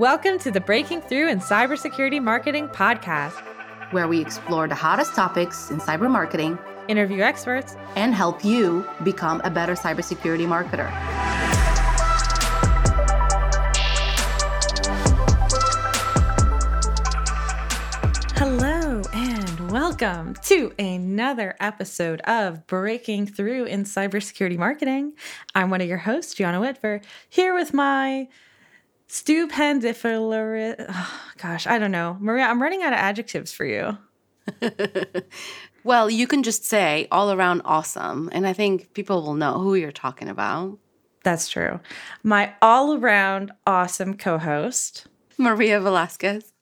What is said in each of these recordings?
Welcome to the Breaking Through in Cybersecurity Marketing podcast, where we explore the hottest topics in cyber marketing, interview experts, and help you become a better cybersecurity marketer. Hello, and welcome to another episode of Breaking Through in Cybersecurity Marketing. I'm one of your hosts, Gianna Whitver, here with my Stupendifera. Oh, gosh, I don't know. Maria, I'm running out of adjectives for you. well, you can just say all around awesome. And I think people will know who you're talking about. That's true. My all around awesome co host, Maria Velasquez.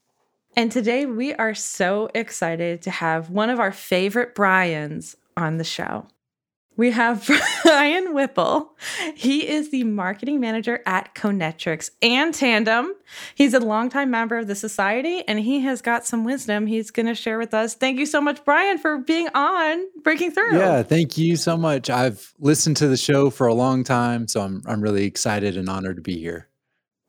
And today we are so excited to have one of our favorite Brians on the show we have Brian Whipple. He is the marketing manager at Conetrix and Tandem. He's a longtime member of the society and he has got some wisdom he's going to share with us. Thank you so much, Brian, for being on Breaking Through. Yeah, thank you so much. I've listened to the show for a long time, so I'm, I'm really excited and honored to be here.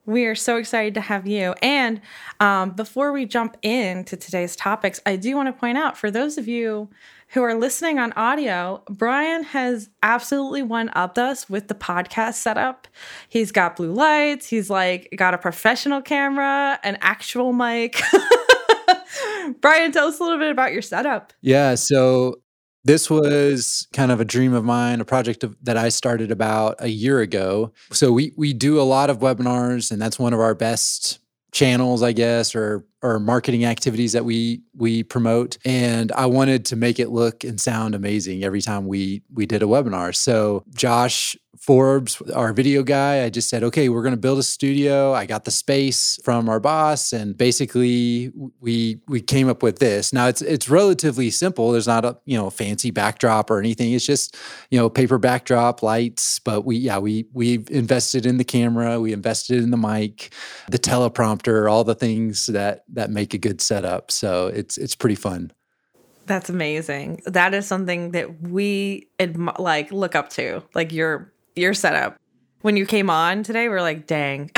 We are so excited to have you. And um, before we jump into today's topics, I do want to point out for those of you who are listening on audio, Brian has absolutely one upped us with the podcast setup. He's got blue lights, he's like got a professional camera, an actual mic. Brian, tell us a little bit about your setup. Yeah, so this was kind of a dream of mine, a project of, that I started about a year ago. So we we do a lot of webinars, and that's one of our best channels, I guess, or or marketing activities that we we promote. And I wanted to make it look and sound amazing every time we we did a webinar. So Josh Forbes, our video guy, I just said, okay, we're going to build a studio. I got the space from our boss, and basically we we came up with this. Now it's it's relatively simple. There's not a you know fancy backdrop or anything. It's just you know paper backdrop, lights. But we yeah we we invested in the camera, we invested in the mic, the teleprompter, all the things that that make a good setup. So it's it's pretty fun. That's amazing. That is something that we adm- like look up to. Like your your setup. When you came on today, we are like, dang.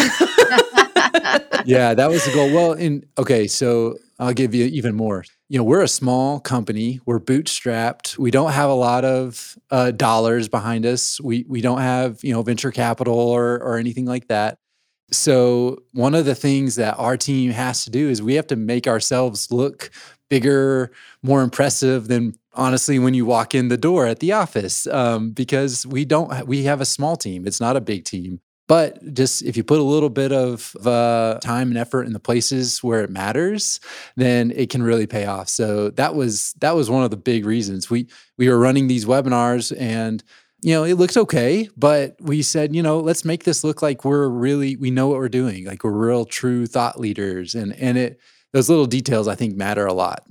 yeah, that was the goal. Well, in okay, so I'll give you even more. You know, we're a small company. We're bootstrapped. We don't have a lot of uh, dollars behind us. We we don't have you know venture capital or or anything like that. So one of the things that our team has to do is we have to make ourselves look bigger, more impressive than honestly when you walk in the door at the office um, because we don't we have a small team. It's not a big team. But just if you put a little bit of uh, time and effort in the places where it matters then it can really pay off. So that was that was one of the big reasons. We we were running these webinars and you know it looks okay but we said you know let's make this look like we're really we know what we're doing like we're real true thought leaders and and it those little details i think matter a lot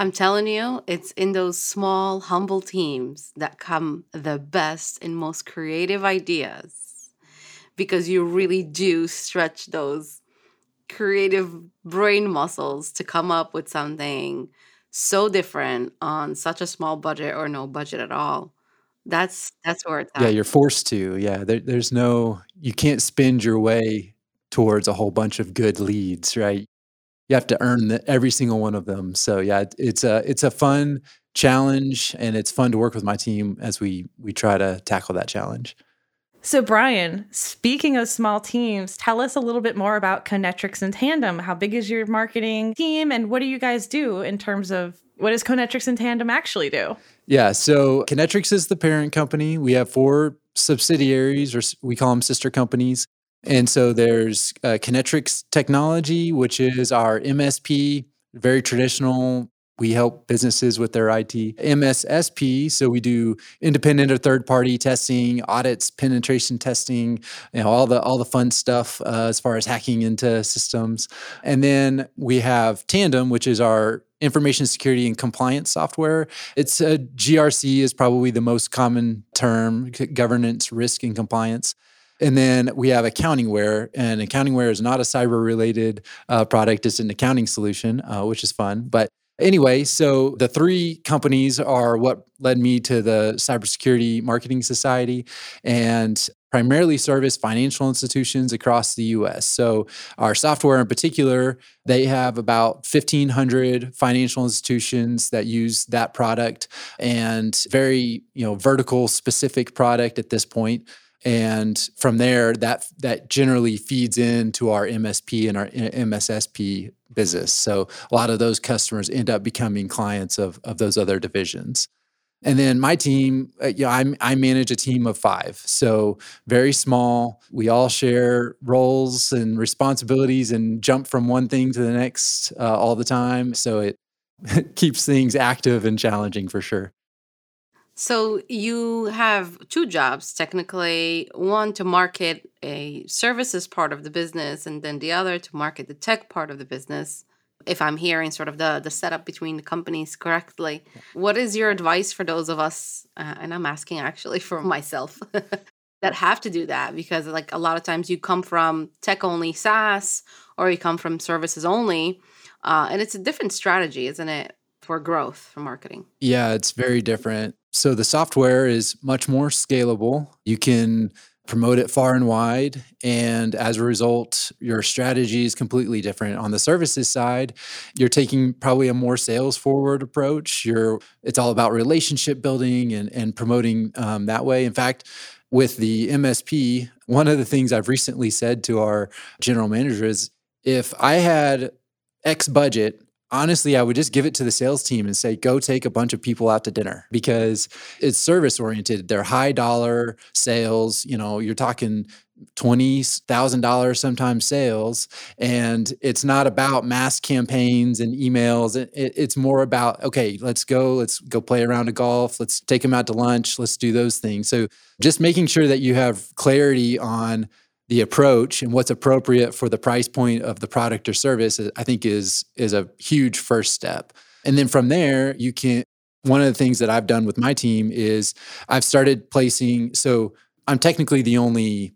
I'm telling you, it's in those small, humble teams that come the best and most creative ideas because you really do stretch those creative brain muscles to come up with something so different on such a small budget or no budget at all. That's that's where it's at. Yeah, you're forced to. Yeah, there, there's no you can't spend your way towards a whole bunch of good leads, right? you have to earn the, every single one of them. So yeah, it's a it's a fun challenge, and it's fun to work with my team as we we try to tackle that challenge. So, Brian, speaking of small teams, tell us a little bit more about Conetrix and Tandem. How big is your marketing team, and what do you guys do in terms of what does Conetrix and Tandem actually do? Yeah, so Conetrix is the parent company. We have four subsidiaries, or we call them sister companies. And so there's uh, Conetrix Technology, which is our MSP, very traditional. We help businesses with their IT. MSSP, so we do independent or third-party testing, audits, penetration testing, you know, all the all the fun stuff uh, as far as hacking into systems. And then we have Tandem, which is our information security and compliance software. It's a GRC is probably the most common term, governance, risk, and compliance. And then we have Accountingware, and Accountingware is not a cyber related uh, product, it's an accounting solution, uh, which is fun. But anyway, so the three companies are what led me to the Cybersecurity Marketing Society. And primarily service financial institutions across the US. So, our software in particular, they have about 1,500 financial institutions that use that product and very, you know, vertical specific product at this point. And from there, that that generally feeds into our MSP and our MSSP business. So a lot of those customers end up becoming clients of, of those other divisions. And then my team, uh, you know, I, I manage a team of five. So very small. We all share roles and responsibilities and jump from one thing to the next uh, all the time. So it keeps things active and challenging for sure. So you have two jobs technically one to market a services part of the business and then the other to market the tech part of the business. If I'm hearing sort of the the setup between the companies correctly, what is your advice for those of us uh, and I'm asking actually for myself that have to do that because like a lot of times you come from tech only SaaS or you come from services only uh, and it's a different strategy, isn't it? for growth for marketing? Yeah, it's very different. So the software is much more scalable. You can promote it far and wide. And as a result, your strategy is completely different. On the services side, you're taking probably a more sales forward approach. You're it's all about relationship building and, and promoting um, that way. In fact, with the MSP, one of the things I've recently said to our general manager is if I had X budget honestly, I would just give it to the sales team and say, go take a bunch of people out to dinner because it's service oriented. They're high dollar sales. You know, you're talking $20,000 sometimes sales. And it's not about mass campaigns and emails. It, it, it's more about, okay, let's go, let's go play around a golf, let's take them out to lunch, let's do those things. So just making sure that you have clarity on the approach and what's appropriate for the price point of the product or service uh, i think is is a huge first step. And then from there you can one of the things that i've done with my team is i've started placing so i'm technically the only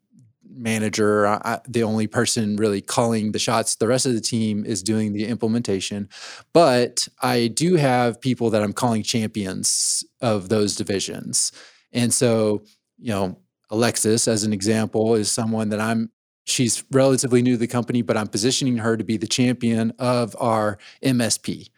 manager I, the only person really calling the shots. The rest of the team is doing the implementation. But i do have people that i'm calling champions of those divisions. And so you know Alexis, as an example, is someone that I'm, she's relatively new to the company, but I'm positioning her to be the champion of our MSP.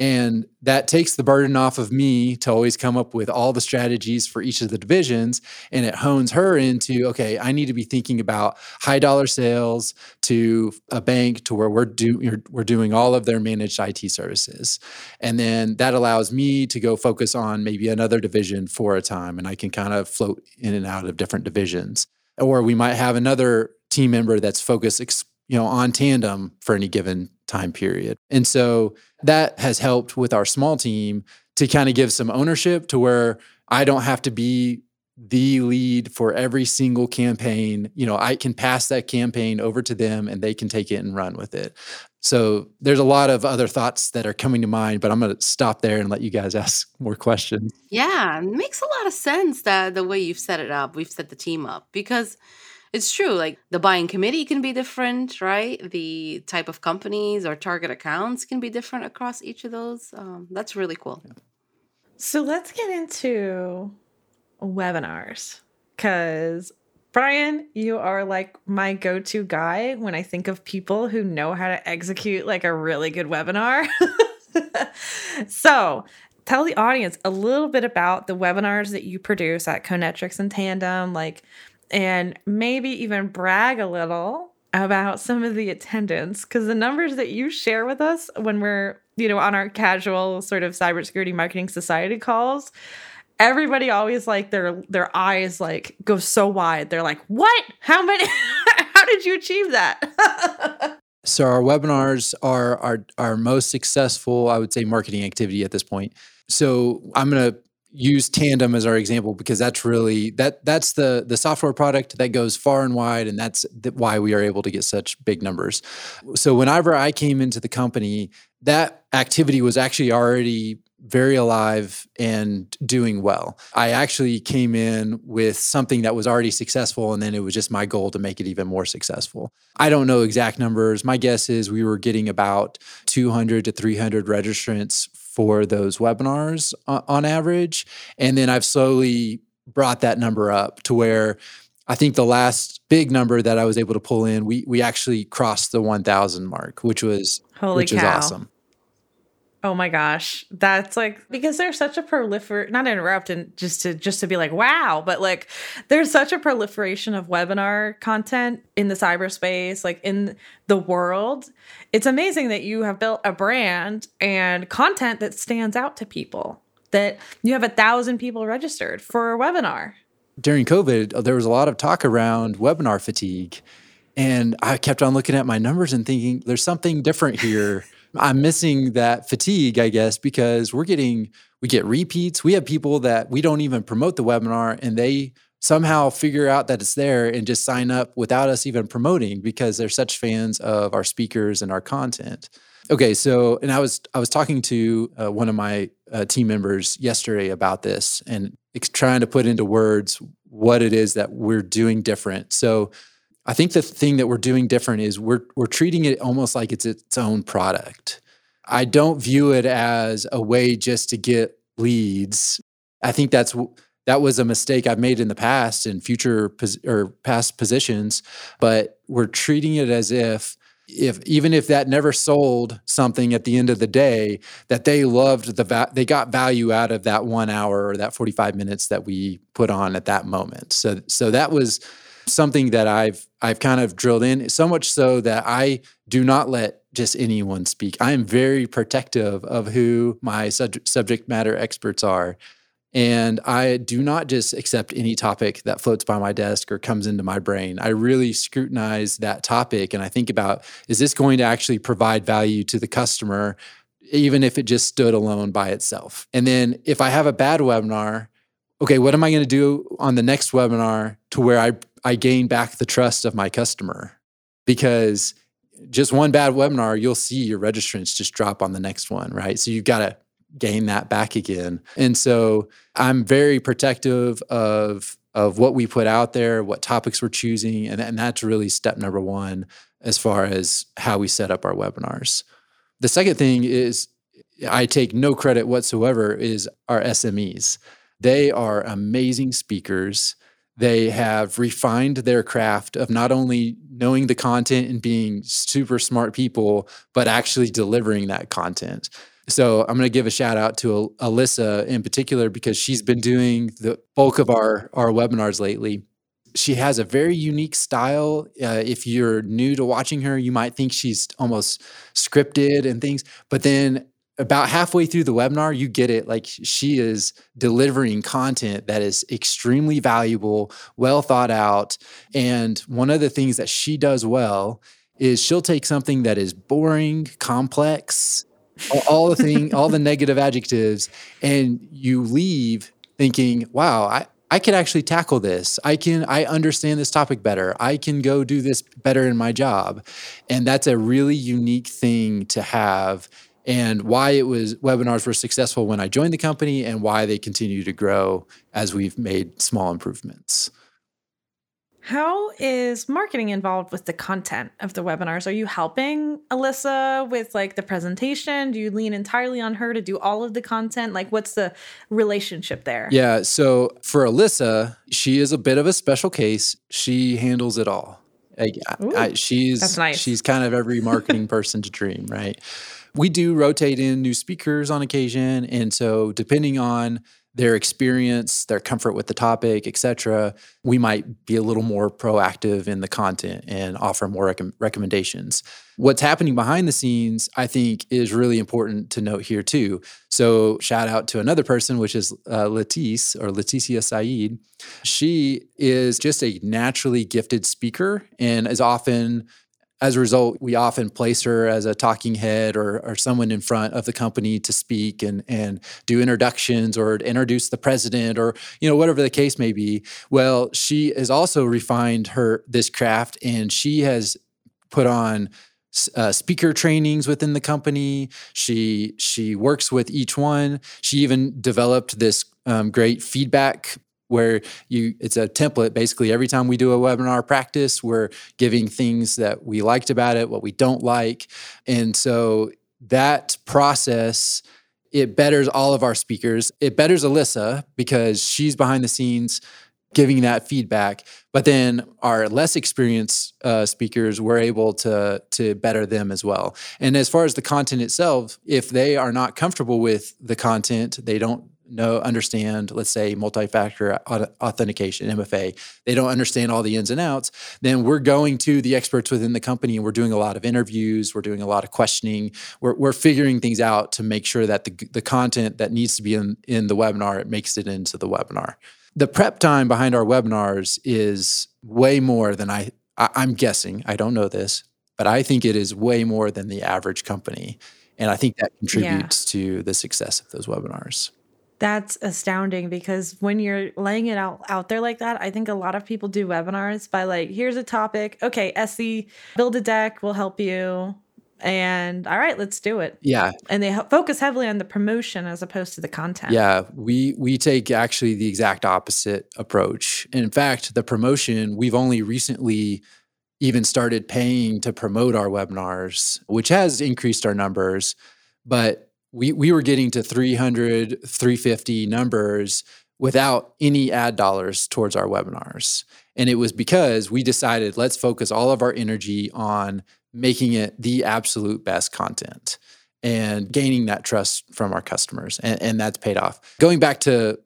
And that takes the burden off of me to always come up with all the strategies for each of the divisions. And it hones her into, okay, I need to be thinking about high dollar sales to a bank to where we're, do, we're doing all of their managed IT services. And then that allows me to go focus on maybe another division for a time. And I can kind of float in and out of different divisions. Or we might have another team member that's focused you know on tandem for any given time period. And so that has helped with our small team to kind of give some ownership to where i don't have to be the lead for every single campaign. You know i can pass that campaign over to them and they can take it and run with it. So there's a lot of other thoughts that are coming to mind but i'm going to stop there and let you guys ask more questions. Yeah it makes a lot of sense that the way you've set it up we've set the team up because it's true. Like the buying committee can be different, right? The type of companies or target accounts can be different across each of those. Um, that's really cool. So let's get into webinars because Brian, you are like my go to guy when I think of people who know how to execute like a really good webinar. so, tell the audience a little bit about the webinars that you produce at Conetrix and Tandem. Like, and maybe even brag a little about some of the attendance because the numbers that you share with us when we're you know on our casual sort of cybersecurity marketing society calls everybody always like their their eyes like go so wide. They're like what? How many how did you achieve that? So our webinars are our our most successful i would say marketing activity at this point. So i'm going to use tandem as our example because that's really that that's the the software product that goes far and wide and that's why we are able to get such big numbers so whenever i came into the company that activity was actually already very alive and doing well. I actually came in with something that was already successful, and then it was just my goal to make it even more successful. I don't know exact numbers. My guess is we were getting about 200 to 300 registrants for those webinars uh, on average. And then I've slowly brought that number up to where I think the last big number that I was able to pull in, we we actually crossed the 1,000 mark, which was Holy which cow. is awesome. Oh my gosh. That's like because there's such a prolifer not interrupt and just to just to be like, wow, but like there's such a proliferation of webinar content in the cyberspace, like in the world. It's amazing that you have built a brand and content that stands out to people. That you have a thousand people registered for a webinar. During COVID, uh, there was a lot of talk around webinar fatigue. And I kept on looking at my numbers and thinking, there's something different here. I'm missing that fatigue, I guess, because we're getting, we get repeats. We have people that we don't even promote the webinar and they somehow figure out that it's there and just sign up without us even promoting because they're such fans of our speakers and our content. Okay, so and I was I was talking to uh, one of my uh, team members yesterday about this and trying to put into words what it is that we're doing different. So I think the thing that we're doing different is we're we're treating it almost like it's its own product. I don't view it as a way just to get leads. I think that's that was a mistake I've made in the past in future pos- or past positions, but we're treating it as if if even if that never sold something at the end of the day that they loved the va- they got value out of that 1 hour or that 45 minutes that we put on at that moment. So so that was something that I've I've kind of drilled in so much so that I do not let just anyone speak. I am very protective of who my sub- subject matter experts are. And I do not just accept any topic that floats by my desk or comes into my brain. I really scrutinize that topic and I think about is this going to actually provide value to the customer, even if it just stood alone by itself? And then if I have a bad webinar, okay, what am I going to do on the next webinar to where I, I gain back the trust of my customer? Because just one bad webinar, you'll see your registrants just drop on the next one, right? So you've got to gain that back again. And so I'm very protective of of what we put out there, what topics we're choosing, and, and that's really step number one as far as how we set up our webinars. The second thing is I take no credit whatsoever is our SMEs. They are amazing speakers. They have refined their craft of not only knowing the content and being super smart people, but actually delivering that content. So I'm going to give a shout out to Alyssa in particular because she's been doing the bulk of our our webinars lately. She has a very unique style. Uh, if you're new to watching her, you might think she's almost scripted and things, but then about halfway through the webinar, you get it. Like she is delivering content that is extremely valuable, well thought out. And one of the things that she does well is she'll take something that is boring, complex, all, the thing, all the negative adjectives, and you leave thinking, "Wow, I." I can actually tackle this. I can I understand this topic better. I can go do this better in my job. And that's a really unique thing to have and why it was webinars were successful when I joined the company and why they continue to grow as we've made small improvements. How is marketing involved with the content of the webinars? Are you helping Alyssa with like the presentation? Do you lean entirely on her to do all of the content? Like what's the relationship there? Yeah, so for Alyssa, she is a bit of a special case. She handles it all. Like, Ooh, I, she's nice. she's kind of every marketing person's dream, right? We do rotate in new speakers on occasion, and so depending on their experience, their comfort with the topic, etc., we might be a little more proactive in the content and offer more rec- recommendations. What's happening behind the scenes, I think, is really important to note here too. So, shout out to another person, which is uh, Letice or Leticia Saeed. She is just a naturally gifted speaker and is often as a result, we often place her as a talking head or, or someone in front of the company to speak and, and do introductions or introduce the president or you know whatever the case may be. Well, she has also refined her this craft and she has put on uh, speaker trainings within the company. She she works with each one. She even developed this um, great feedback where you it's a template basically every time we do a webinar practice we're giving things that we liked about it what we don't like and so that process it betters all of our speakers it betters alyssa because she's behind the scenes giving that feedback. But then our less experienced uh, speakers were able to to better them as well. And as far as the content itself, if they are not comfortable with the content, they don't know understand let's say multi-factor authentication mfa they don't understand all the ins and outs then we're going to the experts within the company and we're doing a lot of interviews we're doing a lot of questioning we're, we're figuring things out to make sure that the, the content that needs to be in, in the webinar it makes it into the webinar the prep time behind our webinars is way more than I, I I'm guessing. I don't know this, but I think it is way more than the average company. And I think that contributes yeah. to the success of those webinars. That's astounding because when you're laying it out out there like that, I think a lot of people do webinars by like, here's a topic. Okay, SE, build a deck, will help you. And all right let's do it. Yeah. And they focus heavily on the promotion as opposed to the content. Yeah we we take actually the exact opposite approach. In fact the promotion we've only recently even started paying to promote our webinars which has increased our numbers but we we were getting to 300 350 numbers without any ad dollars towards our webinars and it was because we decided let's focus all of our energy on making it the absolute best content and gaining that trust from our customers. And, and that's paid off. Going back to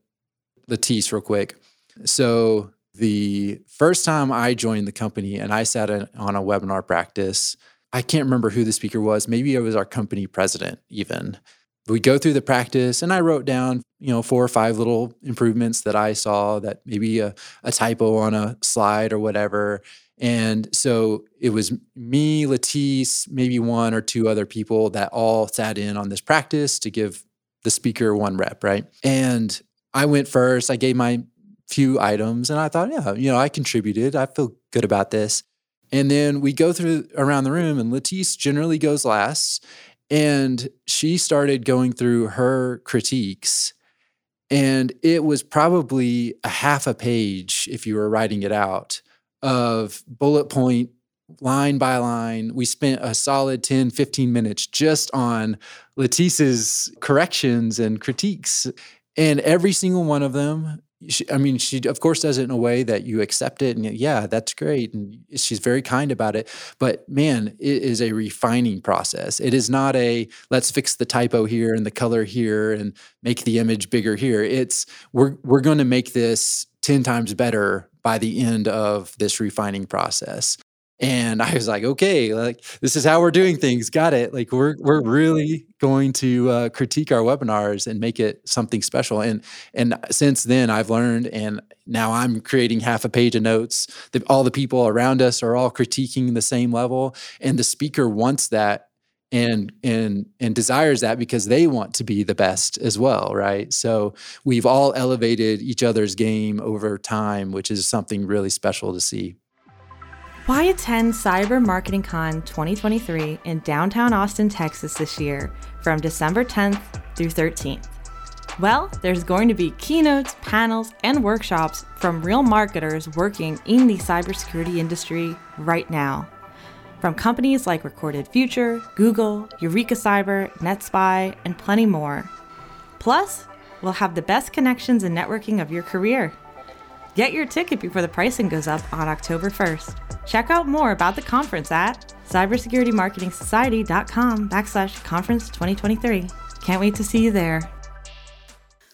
Latisse real quick. So the first time I joined the company and I sat in, on a webinar practice, I can't remember who the speaker was. Maybe it was our company president, even. We go through the practice and I wrote down, you know, four or five little improvements that I saw that maybe a, a typo on a slide or whatever. And so it was me, Latisse, maybe one or two other people that all sat in on this practice to give the speaker one rep, right? And I went first. I gave my few items and I thought, yeah, you know, I contributed. I feel good about this. And then we go through around the room, and Latisse generally goes last. And she started going through her critiques. And it was probably a half a page if you were writing it out of bullet point line by line. We spent a solid 10, 15 minutes just on Latisse's corrections and critiques. And every single one of them, she, I mean, she of course does it in a way that you accept it and yeah, that's great. And she's very kind about it. But man, it is a refining process. It is not a let's fix the typo here and the color here and make the image bigger here. It's we're we're going to make this 10 times better by the end of this refining process. And I was like, okay, like this is how we're doing things. Got it. Like we're we're really going to uh, critique our webinars and make it something special. And and since then, I've learned, and now I'm creating half a page of notes. That all the people around us are all critiquing the same level, and the speaker wants that and and and desires that because they want to be the best as well right so we've all elevated each other's game over time which is something really special to see why attend cyber marketing con 2023 in downtown austin texas this year from december 10th through 13th well, there's going to be keynotes, panels, and workshops from real marketers working in the cybersecurity industry right now from companies like Recorded Future, Google, Eureka Cyber, NetSPI, and plenty more. Plus, we'll have the best connections and networking of your career. Get your ticket before the pricing goes up on October 1st. Check out more about the conference at cybersecuritymarketingsociety.com backslash conference 2023. Can't wait to see you there.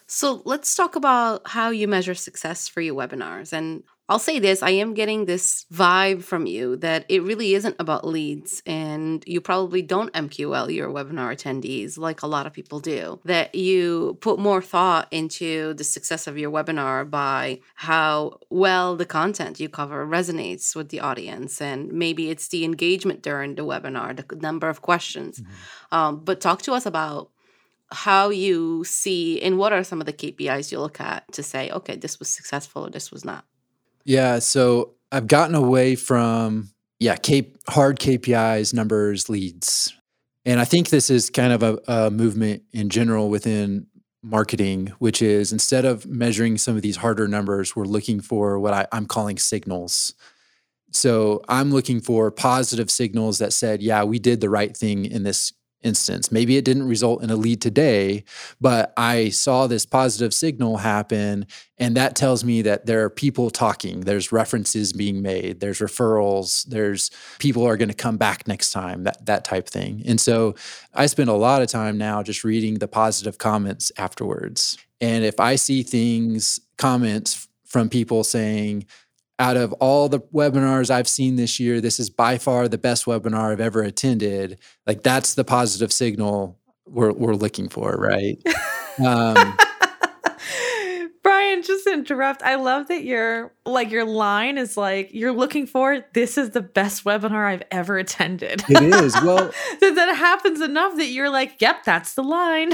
So let's talk about how you measure success for your webinars. And I'll say this I am getting this vibe from you that it really isn't about leads, and you probably don't MQL your webinar attendees like a lot of people do. That you put more thought into the success of your webinar by how well the content you cover resonates with the audience, and maybe it's the engagement during the webinar, the number of questions. Mm-hmm. Um, but talk to us about how you see and what are some of the KPIs you look at to say, okay, this was successful or this was not? Yeah. So I've gotten away from, yeah, K- hard KPIs, numbers, leads. And I think this is kind of a, a movement in general within marketing, which is instead of measuring some of these harder numbers, we're looking for what I, I'm calling signals. So I'm looking for positive signals that said, yeah, we did the right thing in this instance. Maybe it didn't result in a lead today, but I saw this positive signal happen. And that tells me that there are people talking, there's references being made, there's referrals, there's people are going to come back next time, that, that type thing. And so I spend a lot of time now just reading the positive comments afterwards. And if I see things, comments from people saying, out of all the webinars I've seen this year, this is by far the best webinar I've ever attended. Like that's the positive signal we're we're looking for, right? Um, Brian, just interrupt. I love that your like your line is like you're looking for this is the best webinar I've ever attended. It is. Well, that, that happens enough that you're like, yep, that's the line.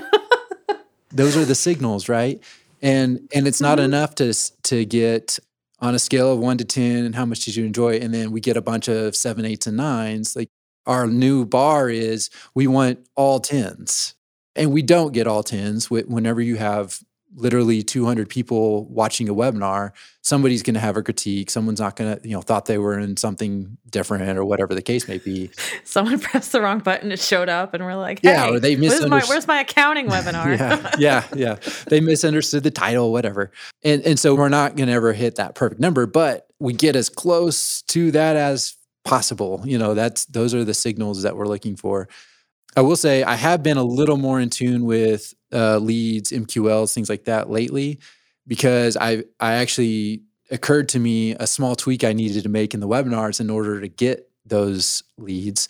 those are the signals, right? And and it's not mm-hmm. enough to to get on a scale of one to 10 and how much did you enjoy? And then we get a bunch of seven, eights, and nines. Like our new bar is we want all tens. And we don't get all tens whenever you have literally 200 people watching a webinar somebody's going to have a critique someone's not going to you know thought they were in something different or whatever the case may be. Someone pressed the wrong button it showed up and we're like hey, yeah or they misunderstood where's my, where's my accounting webinar? yeah yeah. Yeah they misunderstood the title whatever. And and so we're not going to ever hit that perfect number but we get as close to that as possible. You know that's those are the signals that we're looking for I will say I have been a little more in tune with uh, leads, MQLs, things like that lately, because I I actually occurred to me a small tweak I needed to make in the webinars in order to get those leads,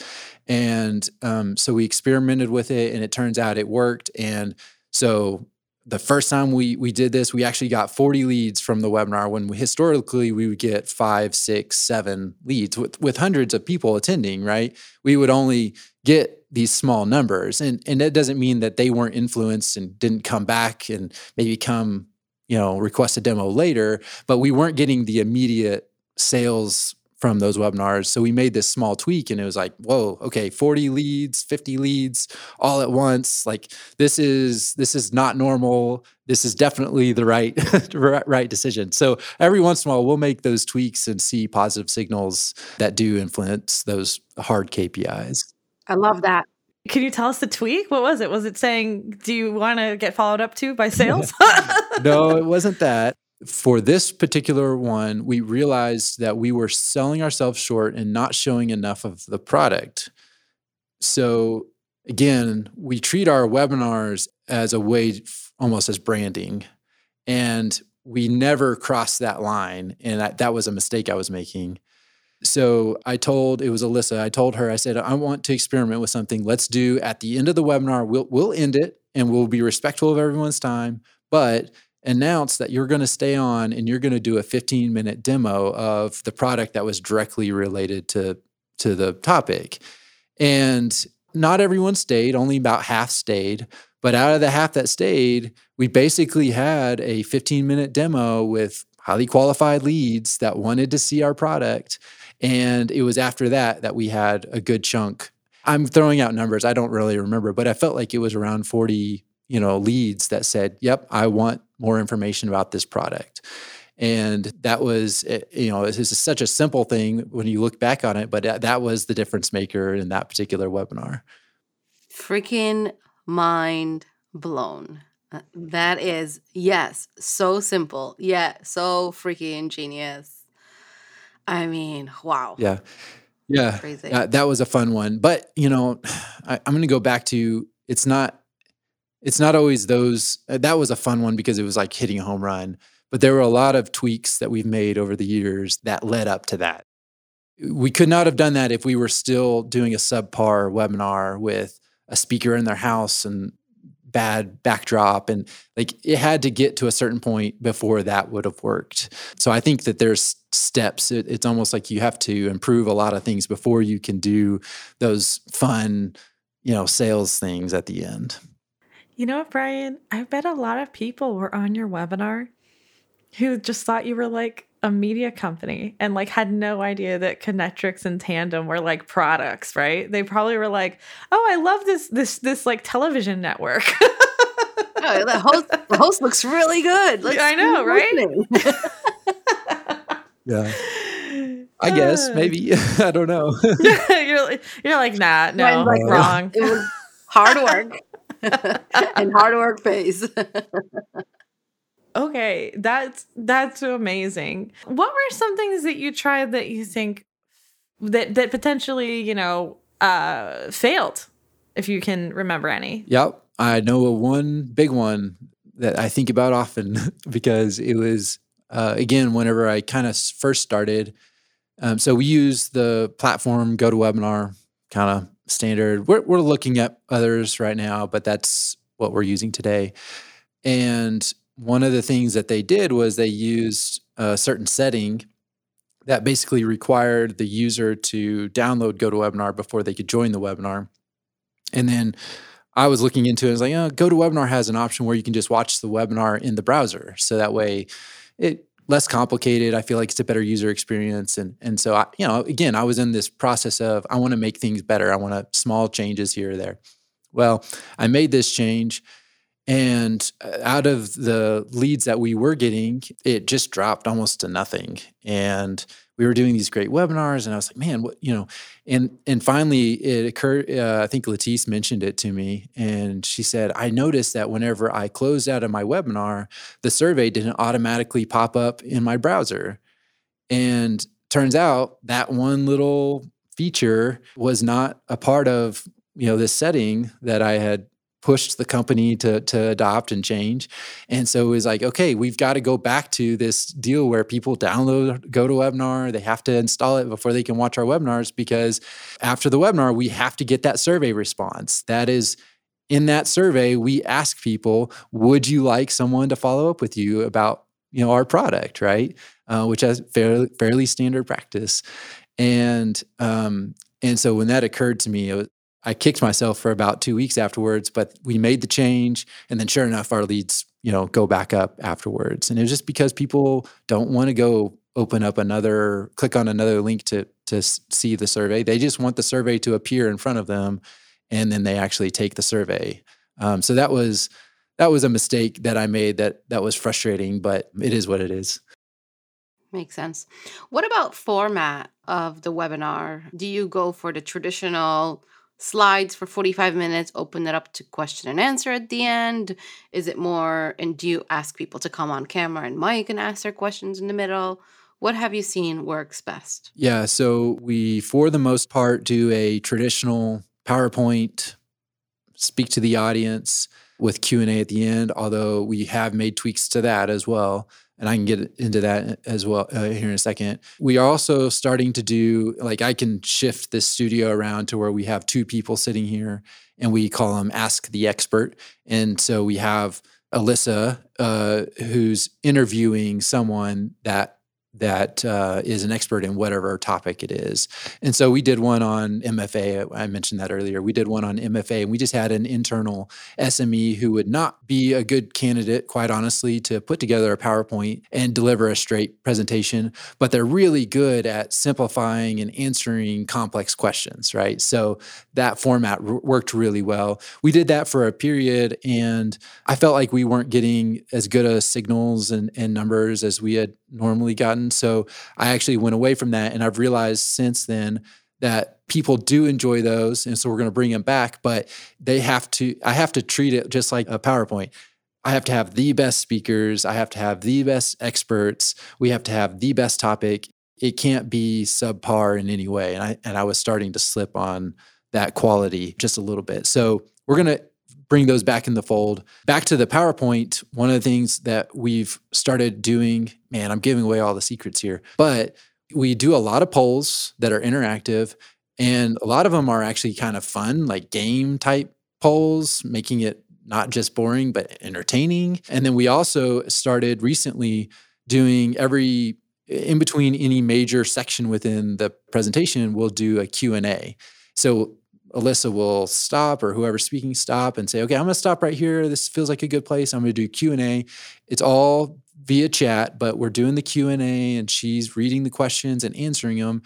and um, so we experimented with it, and it turns out it worked. And so the first time we we did this, we actually got 40 leads from the webinar when we, historically we would get five, six, seven leads with, with hundreds of people attending, right? We would only get these small numbers. And and that doesn't mean that they weren't influenced and didn't come back and maybe come, you know, request a demo later, but we weren't getting the immediate sales from those webinars. So we made this small tweak and it was like, whoa, okay, 40 leads, 50 leads all at once. Like this is this is not normal. This is definitely the right right decision. So every once in a while we'll make those tweaks and see positive signals that do influence those hard KPIs. I love that. Can you tell us the tweak? What was it? Was it saying, do you want to get followed up to by sales? no, it wasn't that for this particular one, we realized that we were selling ourselves short and not showing enough of the product. So, again, we treat our webinars as a way almost as branding. And we never crossed that line. And that, that was a mistake I was making. So I told it was Alyssa. I told her I said I want to experiment with something. Let's do at the end of the webinar. We'll we'll end it and we'll be respectful of everyone's time. But announce that you're going to stay on and you're going to do a 15 minute demo of the product that was directly related to to the topic and not everyone stayed only about half stayed but out of the half that stayed we basically had a 15 minute demo with highly qualified leads that wanted to see our product and it was after that that we had a good chunk. I'm throwing out numbers i don't really remember but i felt like it was around 40 you know leads that said yep i want more information about this product. And that was eh, you know is such a simple thing when you look back on it but that was the difference maker in that particular webinar. Freaking mind blown. Uh, that is yes so simple. Yeah so freaking genius i mean wow yeah yeah Crazy. Uh, that was a fun one but you know I, i'm going to go back to it's not it's not always those. Uh, that was a fun one because it was like hitting a home run. But there were a lot of tweaks that we've made over the years that led up to that. We could not have done that if we were still doing a subpar webinar with a speaker in their house and bad backdrop and like it had to get to a certain point before that would have worked. So i think that there's steps. It, it's almost like you have to improve a lot of things before you can do those fun you know sales things at the end. You know what, Brian? I bet a lot of people were on your webinar who just thought you were like a media company and like had no idea that Conetrix and Tandem were like products, right? They probably were like, "Oh, I love this this this like television network." oh, the host the host looks really good. Let's I know, right? yeah. I guess maybe I don't know. you're you're like nah, no, like, uh, wrong. It was hard work. and hard work pays. Okay, that's that's amazing. What were some things that you tried that you think that that potentially, you know, uh failed if you can remember any? Yep. I know a one big one that I think about often because it was uh, again whenever I kind of first started. Um, so we use the platform GoToWebinar kind of standard. We're, we're looking at others right now, but that's what we're using today. And one of the things that they did was they used a certain setting that basically required the user to download GoToWebinar before they could join the webinar. And then I was looking into it. I was like, oh, GoToWebinar has an option where you can just watch the webinar in the browser. So that way, it less complicated. I feel like it's a better user experience. And and so I, you know, again, I was in this process of I want to make things better. I want to small changes here or there. Well, I made this change. And uh, out of the leads that we were getting, it just dropped almost to nothing. And we were doing these great webinars and i was like man what you know and and finally it occurred uh, i think Latisse mentioned it to me and she said i noticed that whenever i closed out of my webinar the survey didn't automatically pop up in my browser and turns out that one little feature was not a part of you know this setting that i had pushed the company to to adopt and change. And so it was like, okay, we've got to go back to this deal where people download GoToWebinar, they have to install it before they can watch our webinars because after the webinar, we have to get that survey response. That is in that survey, we ask people, would you like someone to follow up with you about you know our product, right? Uh, which is fairly fairly standard practice. And um, and so when that occurred to me, was, I kicked myself for about two weeks afterwards, but we made the change. And then sure enough, our leads, you know, go back up afterwards. And it was just because people don't want to go open up another, click on another link to, to see the survey. They just want the survey to appear in front of them. And then they actually take the survey. Um, so that was, that was a mistake that I made that that was frustrating, but it is what it is. Makes sense. What about format of the webinar? Do you go for the traditional slides for 45 minutes, open it up to question and answer at the end? Is it more, and do you ask people to come on camera and mic and ask their questions in the middle? What have you seen works best? Yeah, so we, for the most part, do a traditional PowerPoint, speak to the audience with Q&A at the end, although we have made tweaks to that as well and I can get into that as well uh, here in a second. We are also starting to do like I can shift this studio around to where we have two people sitting here, and we call them Ask the Expert. And so we have Alyssa, uh, who's interviewing someone that that uh, is an expert in whatever topic it is. And so we did one on MFA. I mentioned that earlier. We did one on MFA, and we just had an internal SME who would not be a good candidate, quite honestly, to put together a PowerPoint and deliver a straight presentation, but they're really good at simplifying and answering complex questions, right? So that format r- worked really well. We did that for a period, and I felt like we weren't getting as good a signals and, and numbers as we had normally gotten. So I actually went away from that. And I've realized since then that people do enjoy those. And so we're going to bring them back, but they have to, I have to treat it just like a PowerPoint. I have to have the best speakers. I have to have the best experts. We have to have the best topic. It can't be subpar in any way. And I, and I was starting to slip on that quality just a little bit. So we're going to bring those back in the fold. Back to the PowerPoint, one of the things that we've started doing, man, I'm giving away all the secrets here, but we do a lot of polls that are interactive. And a lot of them are actually kind of fun, like game type polls, making it not just boring, but entertaining. And then we also started recently doing every in between any major section within the presentation, we'll do a Q&A. So Alyssa will stop or whoever's speaking stop and say, okay, I'm going to stop right here. This feels like a good place. I'm going to do Q&A. It's all via chat, but we're doing the Q&A and she's reading the questions and answering them.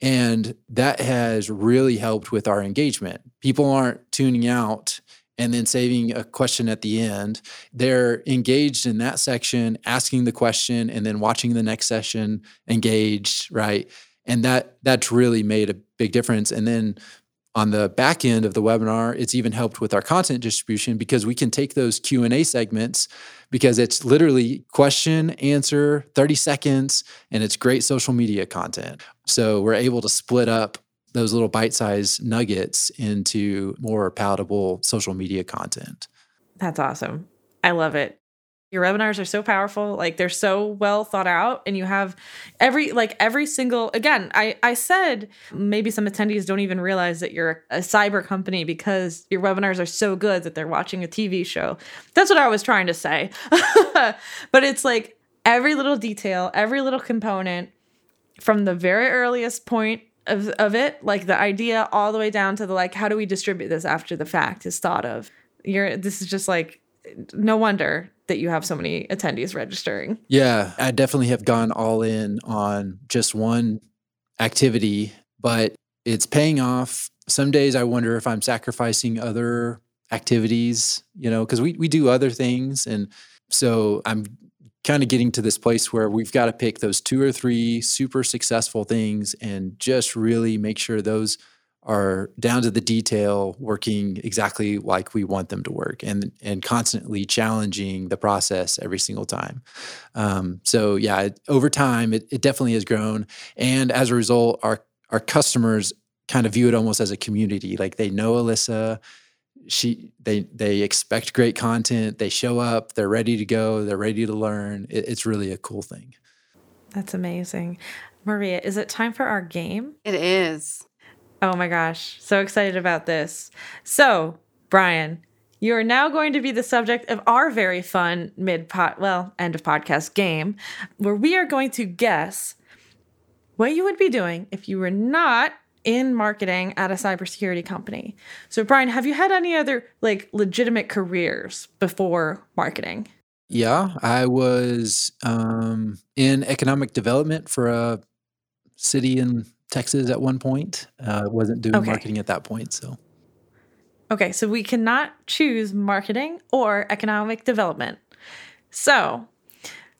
And that has really helped with our engagement. People aren't tuning out and then saving a question at the end. They're engaged in that section, asking the question, and then watching the next session engaged, right? And that that's really made a big difference. And then on the back end of the webinar it's even helped with our content distribution because we can take those q&a segments because it's literally question answer 30 seconds and it's great social media content. So we're able to split up those little bite-sized nuggets into more palatable social media content. That's awesome. I love it your webinars are so powerful like they're so well thought out and you have every like every single again i i said maybe some attendees don't even realize that you're a cyber company because your webinars are so good that they're watching a tv show. That's what i was trying to say. But it's like every little detail every little component from the very earliest point of, of it like the idea all the way down to the like how do we distribute this after the fact is thought of. You're this is just like no wonder that you have so many attendees registering. Yeah, I definitely have gone all in on just one activity, but it's paying off. Some days I wonder if I'm sacrificing other activities, you know, because we, we do other things. And so I'm kind of getting to this place where we've got to pick those two or three super successful things and just really make sure those are down to the detail working exactly like we want them to work and and constantly challenging the process every single time. Um, so yeah over time it, it definitely has grown and as a result our our customers kind of view it almost as a community. Like they know alyssa. She they they expect great content. They show up. They're ready to go. They're ready to learn. It, it's really a cool thing. That's amazing. Maria is it time for our game? It is Oh my gosh, so excited about this. So, Brian, you are now going to be the subject of our very fun mid pot, well, end of podcast game, where we are going to guess what you would be doing if you were not in marketing at a cybersecurity company. So, Brian, have you had any other like legitimate careers before marketing? Yeah, I was um, in economic development for a city in Texas at one point. Uh, wasn't doing okay. marketing at that point, so. Okay, so we cannot choose marketing or economic development. So,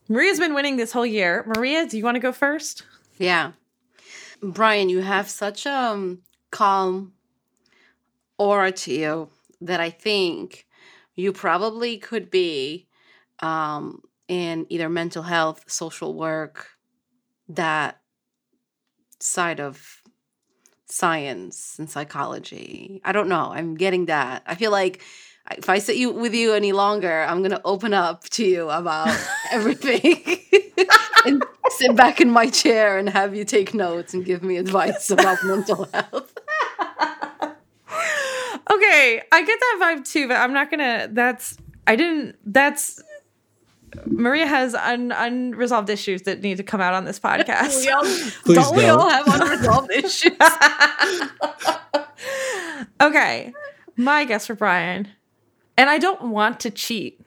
Maria's been winning this whole year. Maria, do you want to go first? Yeah. Brian, you have such a um, calm aura to you that I think you probably could be um, in either mental health, social work, that side of science and psychology. I don't know. I'm getting that. I feel like if I sit you with you any longer, I'm gonna open up to you about everything and sit back in my chair and have you take notes and give me advice about mental health. okay, I get that vibe too, but I'm not gonna. That's I didn't. That's Maria has un- unresolved issues that need to come out on this podcast. we all, Please don't, don't we all have unresolved issues? okay, my guess for Brian, and I don't want to cheat.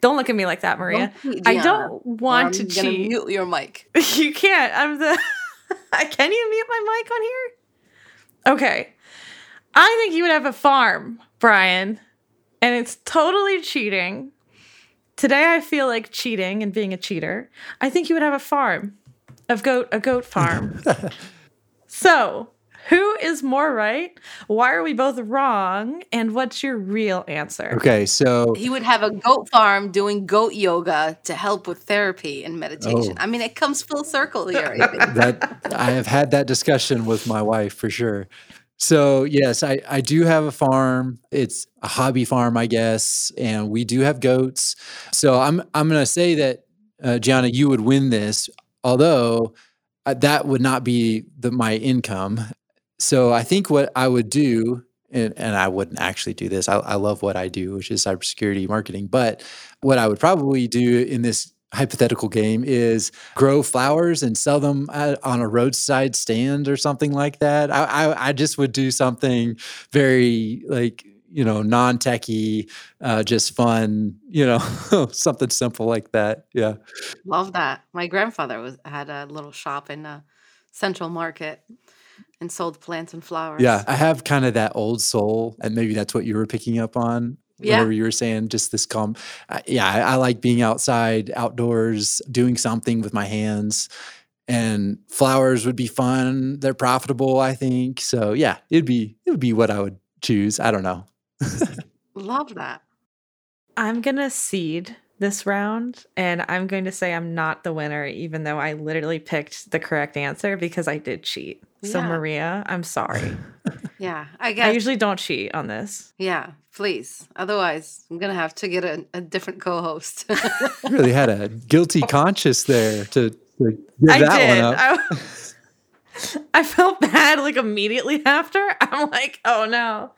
Don't look at me like that, Maria. Don't I don't want to cheat. Mute your mic. you can't. I'm the. Can you mute my mic on here? Okay. I think you would have a farm, Brian, and it's totally cheating Today I feel like cheating and being a cheater. I think you would have a farm of goat, a goat farm. so, who is more right? Why are we both wrong? And what's your real answer? Okay, so he would have a goat farm doing goat yoga to help with therapy and meditation. Oh. I mean, it comes full circle here. I that I have had that discussion with my wife for sure. So yes, I, I do have a farm. It's a hobby farm, I guess, and we do have goats. So I'm I'm going to say that uh, Gianna, you would win this, although uh, that would not be the my income. So I think what I would do, and, and I wouldn't actually do this. I, I love what I do, which is cybersecurity marketing. But what I would probably do in this hypothetical game is grow flowers and sell them at, on a roadside stand or something like that. I, I, I just would do something very like you know non-techy, uh, just fun. You know, something simple like that. Yeah, love that. My grandfather was had a little shop in a Central Market and sold plants and flowers. Yeah, I have kind of that old soul, and maybe that's what you were picking up on yeah. whatever you were saying, just this calm. Uh, yeah, I, I, like being outside, outdoors, doing something with my hands. and flowers would be fun. They're profitable, I think. So yeah, it'd be it would be what I would choose. I don't know. Love that. I'm gonna cede this round and I'm going to say I'm not the winner, even though I literally picked the correct answer because I did cheat. So, Maria, I'm sorry. Yeah, I guess. I usually don't cheat on this. yeah, please. Otherwise, I'm gonna have to get a, a different co-host. You really had a guilty conscience there to, to give I that did. one up. I, I felt bad like immediately after. I'm like, oh no.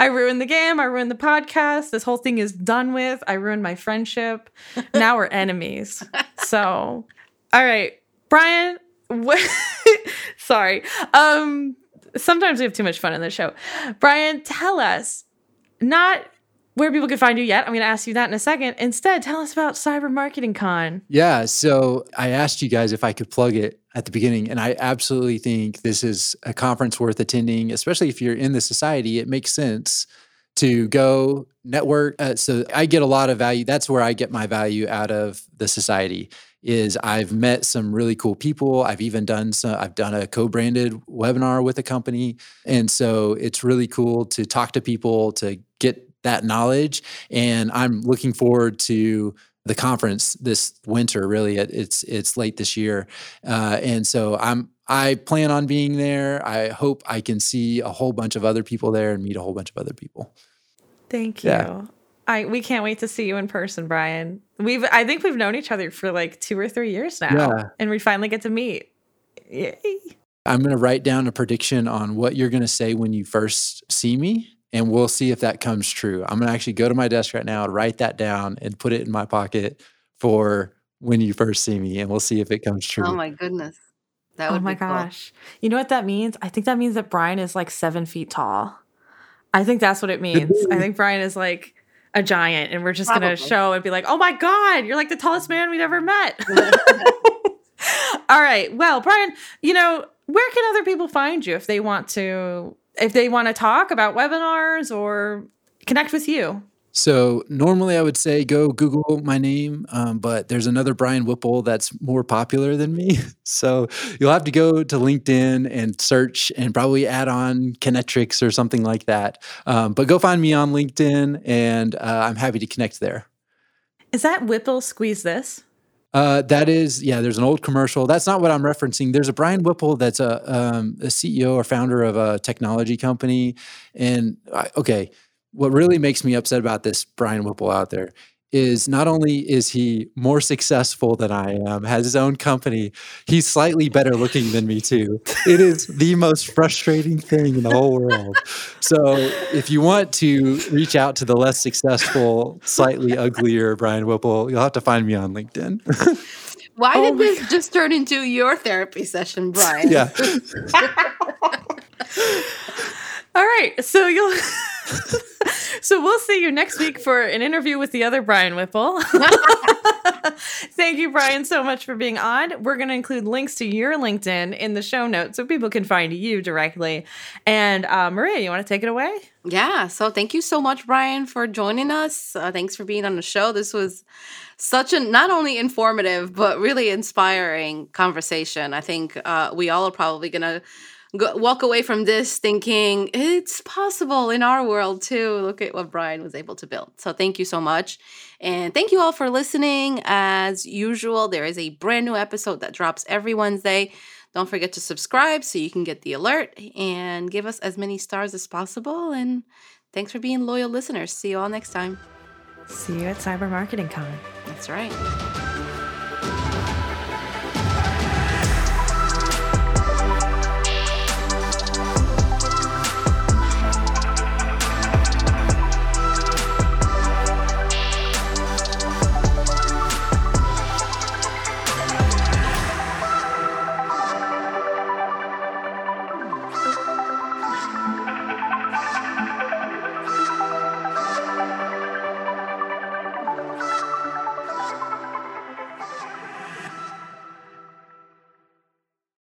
I ruined the game. I ruined the podcast. This whole thing is done with. I ruined my friendship. Now we're enemies. So, all right. Brian, what, sorry. Um, sometimes we have too much fun in the show. Brian, tell us not where people can find you yet. I'm going to ask you that in a second. Instead, tell us about Cyber Marketing Con. Yeah. So I asked you guys if I could plug it at the beginning, and I absolutely think this is a conference worth attending, especially if you're in the society. It makes sense to go network. Uh, so I get a lot of value. That's where I get my value out of the society. Is I've met some really cool people. I've even done some. I've done a co-branded webinar with a company, and so it's really cool to talk to people to get that knowledge. And I'm looking forward to the conference this winter. Really, It- it's it's late this year, uh, and so I'm I plan on being there. I hope I can see a whole bunch of other people there and meet a whole bunch of other people. Thank you. Yeah. I we can't wait to see you in person, Brian. We've I think we've known each other for like two or three years now, Yeah. and we finally get to meet. Yay. I'm going to write down a prediction on what you're going to say when you first see me, and we'll see if that comes true. I'm going to actually go to my desk right now, write that down, and put it in my pocket for when you first see me, and we'll see if it comes true. oh my goodness, that Oh would my be cool. gosh! You know what that means? I think that means that Brian is like seven feet tall. I think that's what it means. I think Brian is like a giant, and we're just gonna show and be like, "Oh my god, you're like the tallest man we've ever met." All right. Well, Brian, you know, where can other people find you if they want to if they want to talk about webinars or connect with you? So normally I would say go Google my name, um, but there's another Brian Whipple that's more popular than me. So you'll have to go to LinkedIn and search and probably add on Conetrix or something like that. Um, but go find me on LinkedIn, and uh, I'm happy to connect there. Is that Whipple squeeze this? Uh, that is, yeah. There's an old commercial. That's not what I'm referencing. There's a Brian Whipple that's a, um, a CEO or founder of a technology company, and I, okay, what really makes me upset about this Brian Whipple out there is not only is he more successful than I am, has his own company, he's slightly better looking than me too. It is the most frustrating thing in the whole world. So if you want to reach out to the less successful, slightly uglier Brian Whipple, you'll have to find me on LinkedIn. Why Oh did my this just turn into your therapy session, Brian? yeah. All right. So you'll So we'll see you next week for an interview with the other Brian Whipple. Thank you, Brian, so much for being on. We're going to include links to your LinkedIn in the show notes so people can find you directly. And uh, Maria, you want to take it away? Yeah. So thank you so much, Brian, for joining us. Uh, thanks for being on the show. This was such a not only informative but really inspiring conversation. I think uh, we all are probably gonna go, walk away from this thinking it's possible in our world too. Look at what Brian was able to build. So thank you so much, and thank you all for listening. As usual, there is a brand new episode that drops every Wednesday. Don't forget to subscribe so you can get the alert and give us as many stars as possible. And thanks for being loyal listeners. See you all next time. See you at Cyber Marketing Con. That's right.